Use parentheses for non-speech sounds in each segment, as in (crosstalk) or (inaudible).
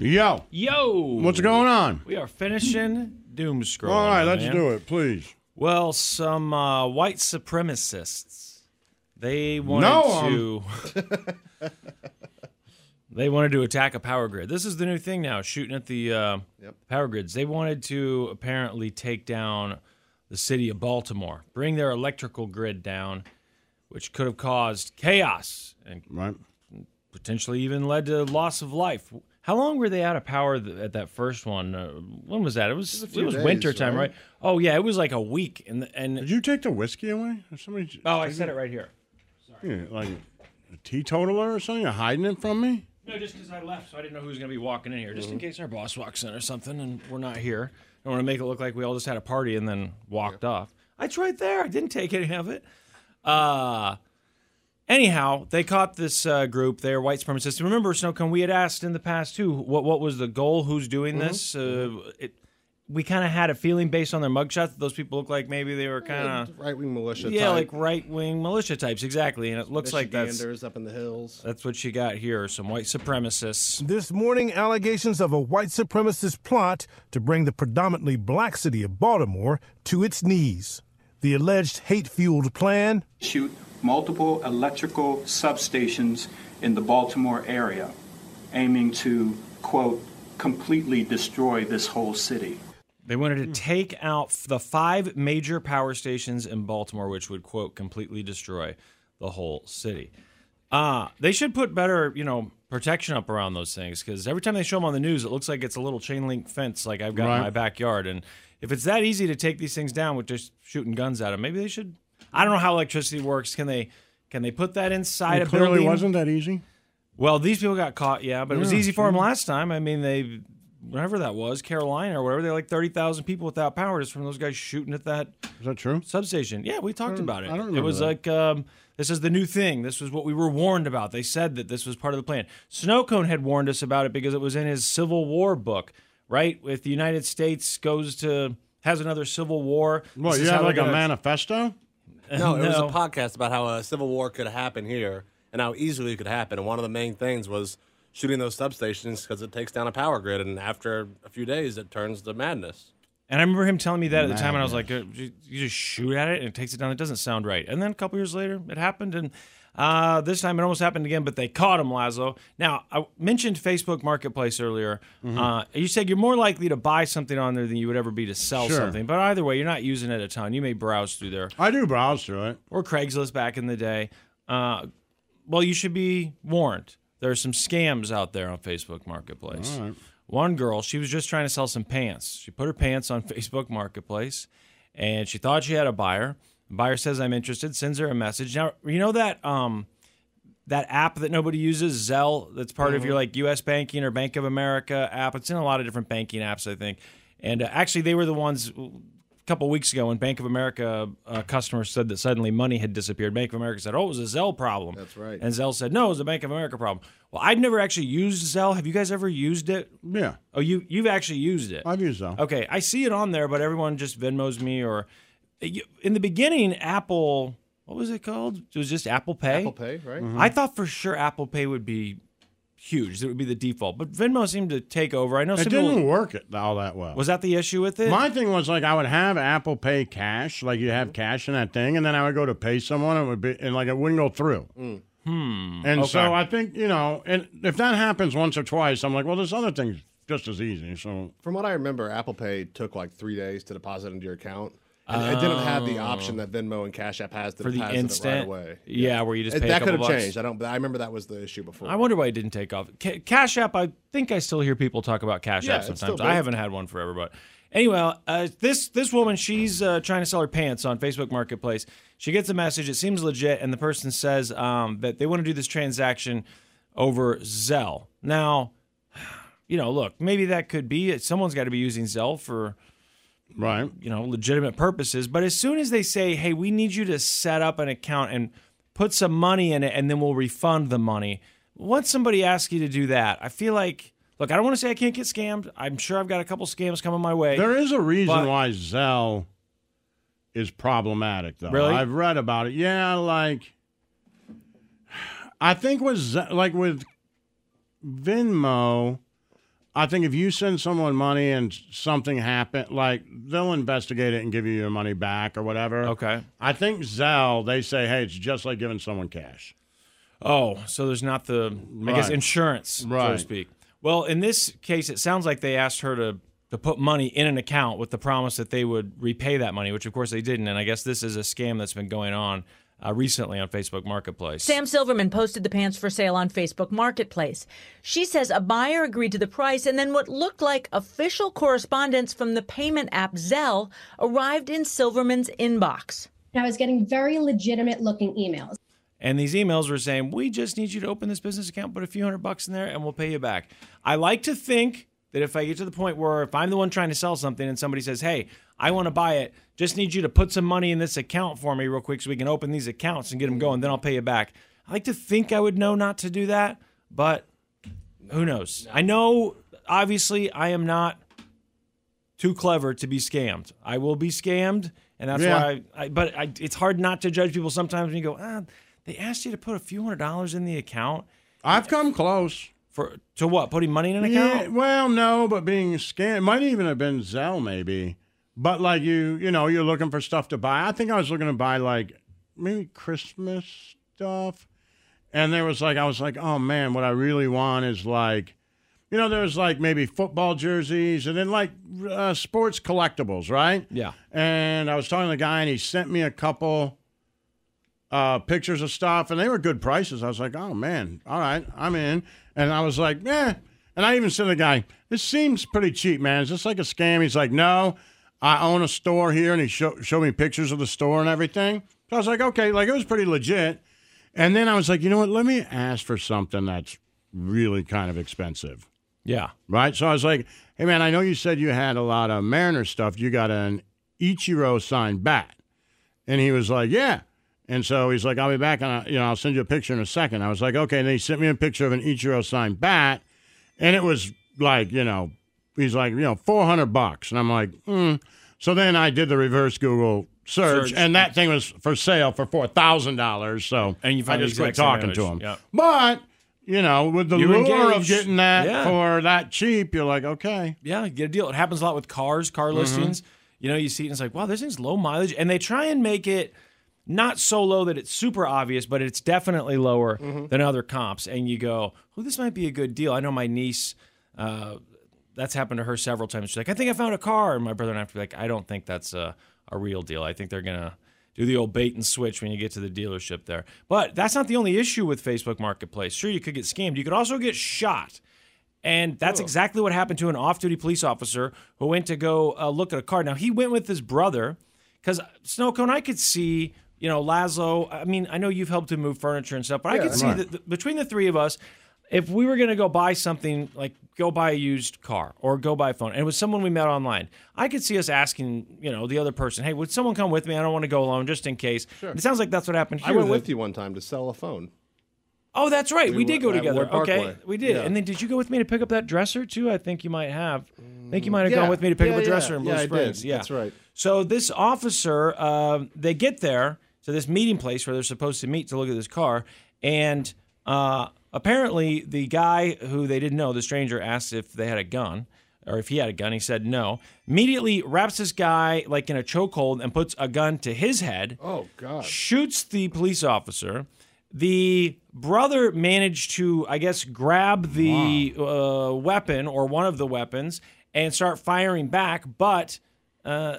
Yo, Yo, what's going on? We are finishing doom scrolling. All right, let's man. do it, please. Well, some uh, white supremacists. They wanted No, to. (laughs) they wanted to attack a power grid. This is the new thing now, shooting at the uh, power grids. They wanted to apparently take down the city of Baltimore, bring their electrical grid down, which could have caused chaos and Right. potentially even led to loss of life. How long were they out of power th- at that first one? Uh, when was that? It was it few was days, winter time, right? right? Oh yeah, it was like a week. And Did and you take the whiskey away? Or somebody? oh, I said it right here. Yeah, like a teetotaler or something? You're hiding it from me? No, just because I left, so I didn't know who was going to be walking in here, just in case our boss walks in or something, and we're not here. I don't want to make it look like we all just had a party and then walked off. It's right there. I didn't take any of it. Uh anyhow, they caught this uh, group. They're white supremacists. Remember, Snowcone, we had asked in the past too. What what was the goal? Who's doing this? Uh, it, we kind of had a feeling based on their mugshots that those people look like maybe they were kind of right wing militia. yeah, type. like right wing militia types, exactly. And it looks like that's up in the hills. that's what you got here. Some white supremacists. This morning, allegations of a white supremacist plot to bring the predominantly black city of Baltimore to its knees. The alleged hate fueled plan shoot multiple electrical substations in the Baltimore area, aiming to, quote, completely destroy this whole city. They wanted to take out the five major power stations in Baltimore, which would quote completely destroy the whole city. Uh, they should put better, you know, protection up around those things because every time they show them on the news, it looks like it's a little chain link fence like I've got in my backyard. And if it's that easy to take these things down with just shooting guns at them, maybe they should. I don't know how electricity works. Can they? Can they put that inside It a clearly building? wasn't that easy. Well, these people got caught, yeah, but it was Yeah, easy for them last time. I mean, they, whatever that was, Carolina or whatever, they like 30,000 people without power just from those guys shooting at that Is that true? substation. Yeah, we talked about it. I don't it was that. like, um, this is the new thing. This was what we were warned about. They said that this was part of the plan. Snowcone had warned us about it because it was in his Civil War book, right? If the United States goes to, has another civil war. What, you have like a manifesto? No, it was a podcast about how a civil war could happen here and how easily it could happen. And one of the main things was shooting those substations because it takes down a power grid, and after a few days, it turns to madness. And I remember him telling me that at the time, and I was like, uh, "You you just shoot at it and it takes it down." It doesn't sound right. And then a couple years later, it happened, and uh, this time it almost happened again. But they caught him, Lazo. Now I mentioned Facebook Marketplace earlier. Mm-hmm. Uh, you said you're more likely to buy something on there than you would ever be to sell Sure. something. But either way, you're not using it a ton. You may browse through there I do browse through it. or Craigslist back in the day. Uh, well, you should be warned. There are some scams out there on Facebook Marketplace. One girl, she was just trying to sell some pants. She put her pants on (laughs) Facebook Marketplace, and she thought she had a buyer. Buyer says, "I'm interested." Sends her a message. Now, you know that um, that app that nobody uses, Zelle, that's part of your like U.S. banking or Bank of America app. It's in a lot of different banking apps, I think. And uh, actually, they were the ones a couple weeks ago when Bank of America uh, customers said that suddenly money had disappeared. Bank of America said, "Oh, it was a Zelle problem." That's right. And Zelle said, "No, it was a Bank of America problem." Well, I'd never actually used Zelle. Have you guys ever used it? Yeah, Oh, you you've actually used it. I've used them. Okay, I see it on there, but everyone just Venmos me or in the beginning, Apple. What was it called? It was just Apple Pay. Apple Pay, right? Mm-hmm. Mm-hmm. I thought for sure Apple Pay would be huge. That would be the default, but Venmo seemed to take over. I know It some didn't work it all that well. Was that the issue with it? My thing was like I would have Apple Pay cash, like you have mm-hmm. cash in that thing, and then I would go to pay someone, and it would be and like it wouldn't go through. Mm. Hmm. And okay. so I think you know, and if that happens once or twice, I'm like, well, there's other things just as easy. So From what I remember, Apple Pay took like three days to deposit into your account. And it didn't have the option that Venmo and Cash App has to Oh. For the instant? right away. Yeah, where you just It- pay a that could have bucks. changed. I don't. I remember that was the issue before. I wonder why it didn't take off. Ca- Cash App, I think I still hear people talk about Cash Yeah, App sometimes. I haven't had one forever, but anyway, uh, this this woman, she's uh, trying to sell her pants on Facebook Marketplace. She gets a message. It seems legit, and the person says um, that they want to do this transaction over Zelle. Now, (sighs) you know, look, maybe that could be it. Someone's got to be using Zelle for right, you know, legitimate purposes. But as soon as they say, "Hey, we need you to set up an account and put some money in it, and then we'll refund the money," once somebody asks you to do that, I feel like, look, I don't want to say I can't get scammed. I'm sure I've got a couple scams coming my way. there is a reason But- why Zelle is problematic, though. Really? I've read about it. Yeah, like I think was like with Venmo. I think if you send someone money and something happened, like they'll investigate it and give you your money back or whatever. Okay. I think Zelle, they say, hey, it's just like giving someone cash. Oh, so there's not the, I guess, Right. insurance, so to speak. Well, in this case, it sounds like they asked her to to put money in an account with the promise that they would repay that money, which of course they didn't. And I guess this is a scam that's been going on uh, recently on Facebook Marketplace. Sam Silverman posted the pants for sale on Facebook Marketplace. She says a buyer agreed to the price, and then what looked like official correspondence from the payment app Zelle arrived in Silverman's inbox. I was getting very legitimate looking emails. And these emails were saying, we just need you to open this business account, put a few hundred bucks in there, and we'll pay you back. I like to think that if I get to the point where if I'm the one trying to sell something and somebody says, hey, I want to buy it, just need you to put some money in this account for me real quick so we can open these accounts and get them going, then I'll pay you back. I like to think I would know not to do that, but who knows? I know, obviously, I am not too clever to be scammed. I will be scammed, and that's Yeah. why. I, I but I, it's hard not to judge people sometimes when you go, ah, they asked you to put a few hundred dollars in the account I've come close. For to what? Putting money in an Yeah, account? well, no, but being scammed might even have been Zelle, maybe. But like you, you know, you're looking for stuff to buy. I think I was looking to buy like maybe Christmas stuff, and there was like I was like, oh man, what I really want is like, you know, there's like maybe football jerseys and then like uh, sports collectibles, right? Yeah. And I was talking to the guy, and he sent me a couple uh, pictures of stuff, and they were good prices. I was like, oh man, all right, I'm in. And I was like, yeah. And I even said to the guy, this seems pretty cheap, man. Is this like a scam? He's like, no, I own a store here, and he show, showed me pictures of the store and everything. So I was like, okay, like it was pretty legit. And then I was like, you know what? Let me ask for something that's really kind of expensive Yeah. right? So I was like, hey, man, I know you said you had a lot of Mariner stuff. You got an Ichiro signed bat. And he was like, yeah. And so he's like, I'll be back, and I, you know, I'll send you a picture in a second. I was like, okay. And then he sent me a picture of an Ichiro signed bat, and it was like, you know, he's like, you know, four hundred bucks, and I'm like, hmm. So then I did the reverse Google search, Search. and that thing was for sale for four thousand dollars. So And you I just quit talking to him. Yeah. But you know, with the You lure of getting that Yeah. for that cheap, you're like, okay. Yeah, get a deal. It happens a lot with cars, car Mm-hmm. listings. You know, you see it and it's like, wow, this thing's low mileage. And they try and make it not so low that it's super obvious, but it's definitely lower Mm-hmm. than other comps. And you go, oh, this might be a good deal. I know my niece, uh, that's happened to her several times. She's like, I think I found a car. And my brother and I have to be like, I don't think that's a, a real deal. I think they're going to do the old bait and switch when you get to the dealership there. But that's not the only issue with Facebook Marketplace. Sure, you could get scammed. You could also get shot. And that's exactly what happened to an off duty police officer who went to go uh, look at a car. Now, he went with his brother because Snowcone, I could see, you know, Lazo. I mean, I know you've helped him move furniture and stuff, but I could see that th- between the three of us, if we were going to go buy something like go buy a used car or go buy a phone, and it was someone we met online, I could see us asking, you know, the other person, hey, would someone come with me? I don't want to go alone just in case. It sounds like that's what happened here. I went The- with you one time to sell a phone. Oh, that's right. We, We did go together. Okay, we did. Yeah. And then did you go with me to pick up that dresser too? I think you might have. I think you might have Yeah. gone with me to pick Yeah, up a yeah. dresser in Blue Yeah. Springs. Yeah, That's right. So this officer, uh, they get there to this meeting place where they're supposed to meet to look at this car, and uh, apparently the guy who they didn't know, the stranger, asked if they had a gun. Or if he had a gun, he said no. Immediately wraps this guy like in a chokehold and puts a gun to his head Oh God! shoots the police officer. The brother managed to, I guess, grab the uh, weapon or one of the weapons and start firing back, but uh,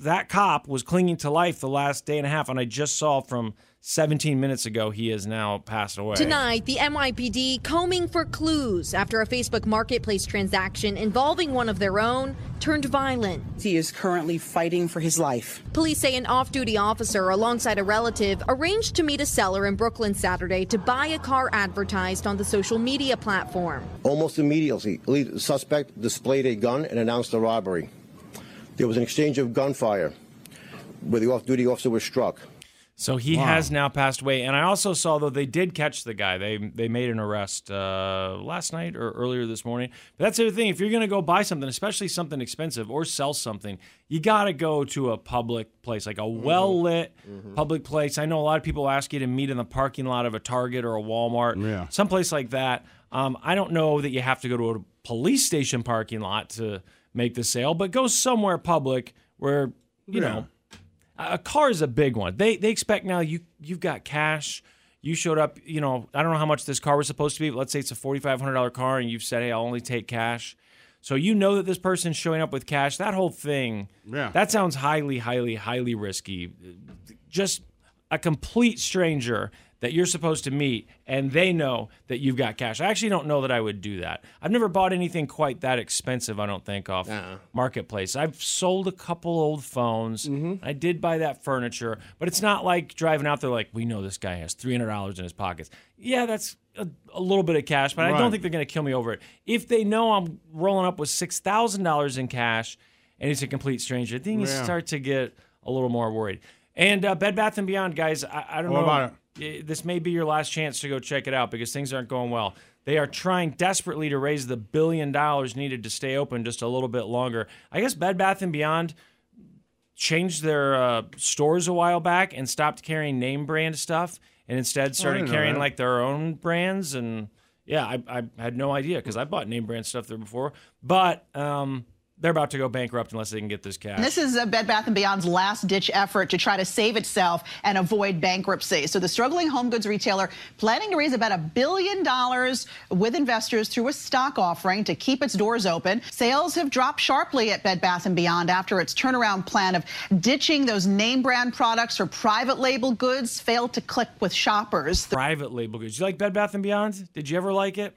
that cop was clinging to life the last day and a half. And I just saw from 17 minutes ago he has now passed away. Tonight, the NYPD combing for clues after a Facebook marketplace transaction involving one of their own turned violent. He is currently fighting for his life. Police say an off duty officer, alongside a relative, arranged to meet a seller in Brooklyn Saturday to buy a car advertised on the social media platform. Almost immediately, the suspect displayed a gun and announced a robbery. There was an exchange of gunfire where the off duty officer was struck. So he has now passed away. And I also saw though they did catch the guy. They they made an arrest uh, last night or earlier this morning. But that's the other thing. If you're gonna go buy something, especially something expensive or sell something, you gotta go to a public place, like a well lit public place. I know a lot of people ask you to meet in the parking lot of a Target or a Walmart, Yeah. someplace like that. Um, I don't know that you have to go to a police station parking lot to make the sale, but go somewhere public where you Yeah. know a car is a big one. They they expect now you you've got cash. You showed up, you know, I don't know how much this car was supposed to be, but let's say it's a $4500 car and you've said, "Hey, I'll only take cash." So you know that this person's showing up with cash. That whole thing, Yeah. that sounds highly highly highly risky. Just a complete stranger that you're supposed to meet and they know that you've got cash. I actually don't know that I would do that. I've never bought anything quite that expensive, I don't think, off Marketplace. I've sold a couple old phones. I did buy that furniture, but it's not like driving out there like, we know this guy has $300 in his pockets. Yeah, that's a, a little bit of cash, but I don't think they're going to kill me over it. If they know I'm rolling up with $6,000 in cash and it's a complete stranger, then you Yeah. start to get a little more worried. And uh, Bed Bath and Beyond, guys, I, I don't What know. This may be your last chance to go check it out because things aren't going well. They are trying desperately to raise the billion dollars needed to stay open just a little bit longer. I guess Bed Bath and Beyond changed their uh, stores a while back and stopped carrying name brand stuff and instead started carrying that. like their own brands. And yeah, I, I had no idea because I bought name brand stuff there before. But um, they're about to go bankrupt unless they can get this cash. This is uh, Bed Bath & Beyond's last-ditch effort to try to save itself and avoid bankruptcy. So the struggling home goods retailer planning to raise about a billion dollars with investors through a stock offering to keep its doors open. Sales have dropped sharply at Bed Bath & Beyond after its turnaround plan of ditching those name brand products for private label goods failed to click with shoppers. Private label goods. You like Bed Bath and Beyond? Did you ever like it?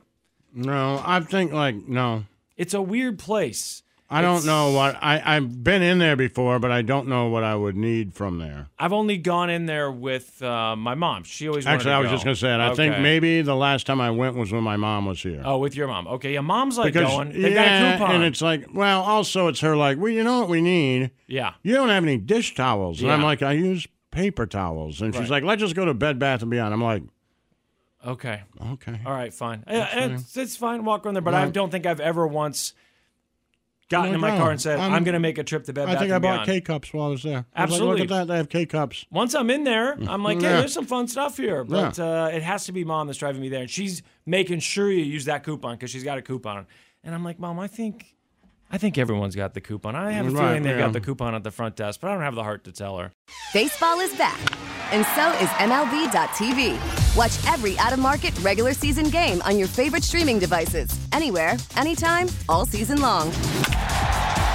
No, I think like no. It's a weird place. I don't know what I I've been in there before, but I don't know what I would need from there. I've only gone in there with uh, my mom. She always wanted Actually, to I was go. just gonna say it. I think Okay. maybe the last time I went was when my mom was here. Oh, with your mom. Okay, yeah, mom's like going. They've yeah, got a coupon. and it's like, well, also it's her like, well, you know what we need? yeah. You don't have any dish towels, and I'm Yeah. like, I use paper towels, and she's Right. like, let's just go to Bed Bath and Beyond. I'm like, Okay. okay, All right. Fine. It's, it's fine. Walk around there, but I Right. don't think I've ever once gotten in my car and said, I'm- "I'm, going to make a trip to Bed I Bath think I and bought Beyond." K cups while I was there. I was like, Absolutely. Look at that, they have K cups. Once I'm in there, I'm like, "Hey, Yeah. there's some fun stuff here." But uh, it has to be mom that's driving me there, and she's making sure you use that coupon because she's got a coupon. And I'm like, "Mom, I think." I think everyone's got the coupon. I have a Right, feeling they've yeah. got the coupon at the front desk, but I don't have the heart to tell her. Baseball is back, and so is MLB.tv. Watch every out of market regular season game on your favorite streaming devices, anywhere, anytime, all season long.